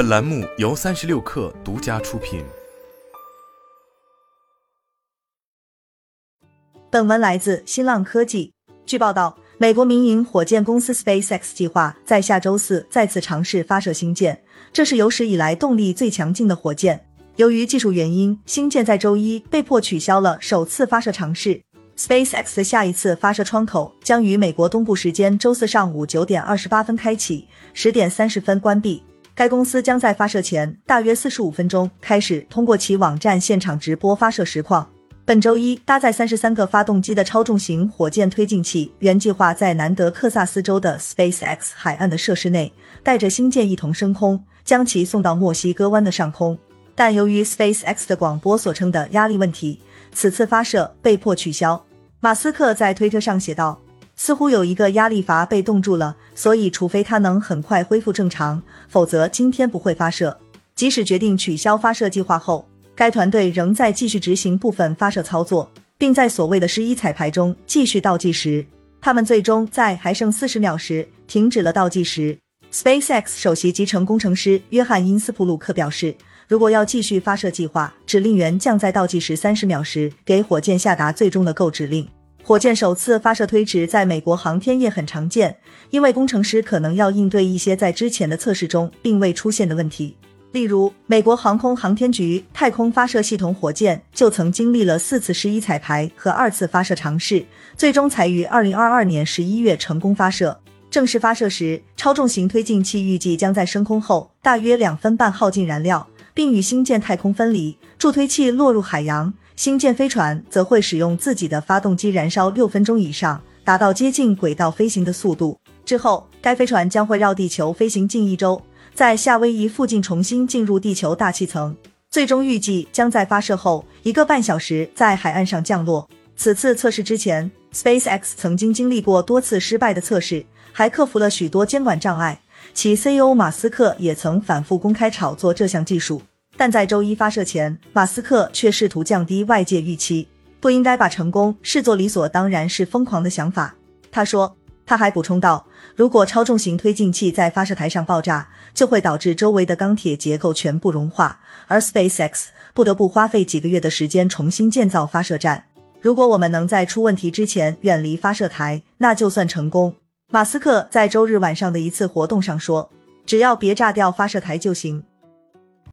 本栏目由三十六氪独家出品。本文来自新浪科技。据报道，美国民营火箭公司 SpaceX 计划在下周四再次尝试发射星舰，这是有史以来动力最强劲的火箭。由于技术原因，星舰在周一被迫取消了首次发射尝试。SpaceX 的下一次发射窗口将于美国东部时间周四上午九点二十八分开启，十点三十分关闭。该公司将在发射前大约四十五分钟开始通过其网站现场直播发射实况。本周一，搭载三十三个发动机的超重型火箭推进器原计划在南德克萨斯州的 SpaceX 海岸的设施内带着星舰一同升空，将其送到墨西哥湾的上空。但由于 SpaceX 的广播所称的压力问题，此次发射被迫取消。马斯克在推特上写道：“似乎有一个压力阀被冻住了，所以除非它能很快恢复正常，否则今天不会发射。即使决定取消发射计划后，该团队仍在继续执行部分发射操作，并在所谓的十一彩排中继续倒计时。他们最终在还剩四十秒时停止了倒计时。”SpaceX 首席集成工程师约翰因斯普鲁克表示。如果要继续发射计划，指令员将在倒计时三十秒时给火箭下达最终的购指令。火箭首次发射推迟在美国航天业很常见，因为工程师可能要应对一些在之前的测试中并未出现的问题。例如，美国航空航天局太空发射系统火箭就曾经历了四次十一彩排和二次发射尝试，最终才于二零二二年十一月成功发射。正式发射时，超重型推进器预计将在升空后大约两分半耗尽燃料。并与星舰太空分离，助推器落入海洋。星舰飞船则会使用自己的发动机燃烧六分钟以上，达到接近轨道飞行的速度。之后，该飞船将会绕地球飞行近一周，在夏威夷附近重新进入地球大气层，最终预计将在发射后一个半小时在海岸上降落。此次测试之前，SpaceX 曾经经历过多次失败的测试，还克服了许多监管障碍。其 CEO 马斯克也曾反复公开炒作这项技术。但在周一发射前，马斯克却试图降低外界预期，不应该把成功视作理所当然是疯狂的想法。他说，他还补充道，如果超重型推进器在发射台上爆炸，就会导致周围的钢铁结构全部融化，而 SpaceX 不得不花费几个月的时间重新建造发射站。如果我们能在出问题之前远离发射台，那就算成功。马斯克在周日晚上的一次活动上说，只要别炸掉发射台就行。